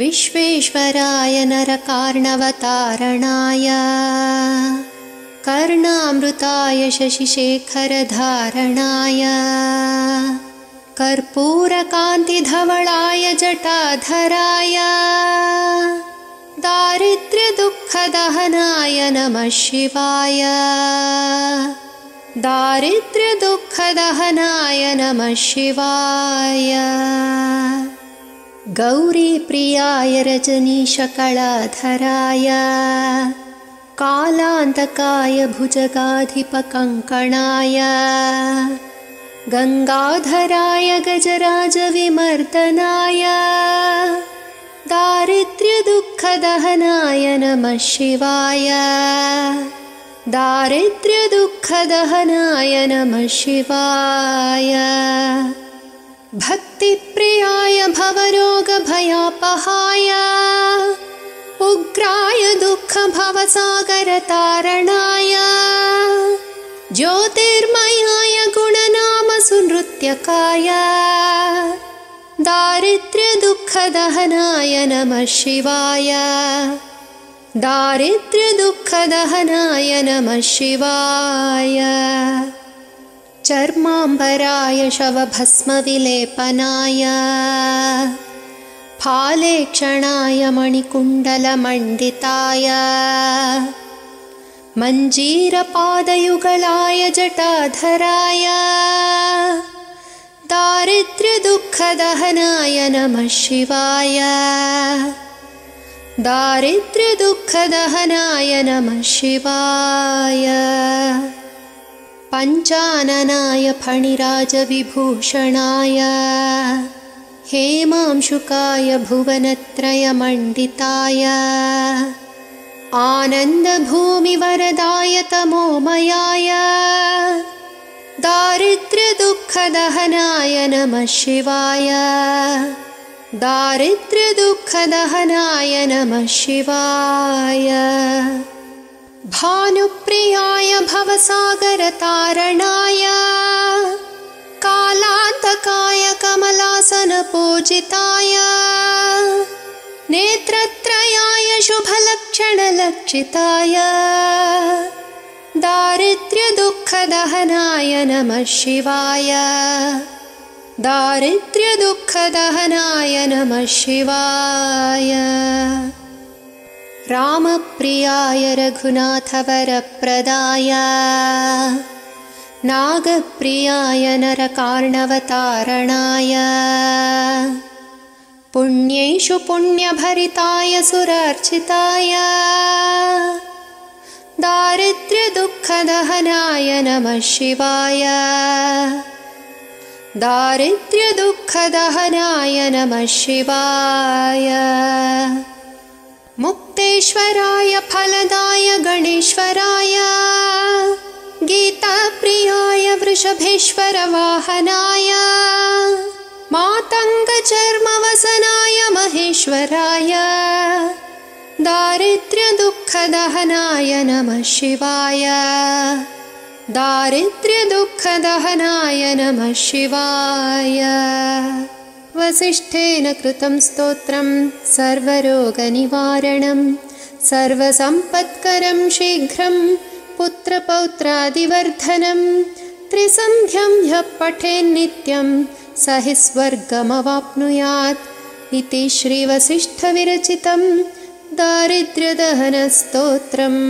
विश्वेश्वराय नरकार्णवतारणाय कर्णामृताय शशिशेखरधारणाय कर्पूरकान्तिधवलाय जटाधराय दारिद्र्यदुःखदहनाय नमः शिवाय दारिद्र्यदुःखदहनाय नमः शिवाय गौरीप्रियाय रजनीशकलाधराय कालान्तकाय भुजगाधिपकङ्कणाय गङ्गाधराय गजराजविमर्दनाय दारिद्र्यदुःखदहनाय नमः शिवाय दारिद्र्यदुःखदहनाय नमः शिवाय भक्तिप्रियाय भवरोगभयापहाय। उग्राय दुःखभवसागरतारणाय। ज्योतिर्मयाय गुणनामसुनृत्यकाय। दारिद्र्यदुःखदहनाय नमः शिवाय। दारिद्र्यदुःखदहनाय नमः शिवाय चर्माम्बराय शवभस्मविलेपनाय फालेक्षणाय मणिकुण्डलमण्डिताय मञ्जीरपादयुगलाय जटाधराय दारिद्र्यदुःखदहनाय नमः शिवाय दारिद्र्यदुःखदहनाय नमः शिवाय पञ्चाननाय फणिराजविभूषणाय हेमांशुकाय भुवनत्रयमण्डिताय आनन्दभूमिवरदाय तमोमयाय दारिद्र्यदुःखदहनाय नमः शिवाय दारिद्र्यदुःखदहनाय नमः शिवाय भवसागरतारणाय कालान्तकाय कमलासनपूजिताय नेत्रत्रयाय शुभलक्षणलक्षिताय दारिद्र्यदुःखदहनाय नमः शिवाय दारिद्र्यदुःखदहनाय नमः शिवाय रामप्रियाय रघुनाथवरप्रदाय। नागप्रियाय नरकार्णवतारणाय। पुण्येषु पुण्यभरिताय सुरार्चिताय। दारिद्र्यदुःखदहनाय नमः शिवाय। दारिद्र्यदुःखदहनाय नमः शिवाय मुक्तेश्वराय फलदाय गणेश्वराय गीताप्रियाय वृषभेश्वरवाहनाय मातङ्गचर्मवसनाय महेश्वराय दारिद्र्यदुःखदहनाय नमः शिवाय दारिद्र्यदुःखदहनाय नमः शिवाय वसिष्ठेन कृतं स्तोत्रं सर्वरोगनिवारणं सर्वसम्पत्करं शीघ्रं पुत्रपौत्रादिवर्धनं त्रिसन्ध्यं ह्यः पठेन्नित्यं स हि स्वर्गमवाप्नुयात् इति श्रीवसिष्ठविरचितं दारिद्र्यदहनस्तोत्रम्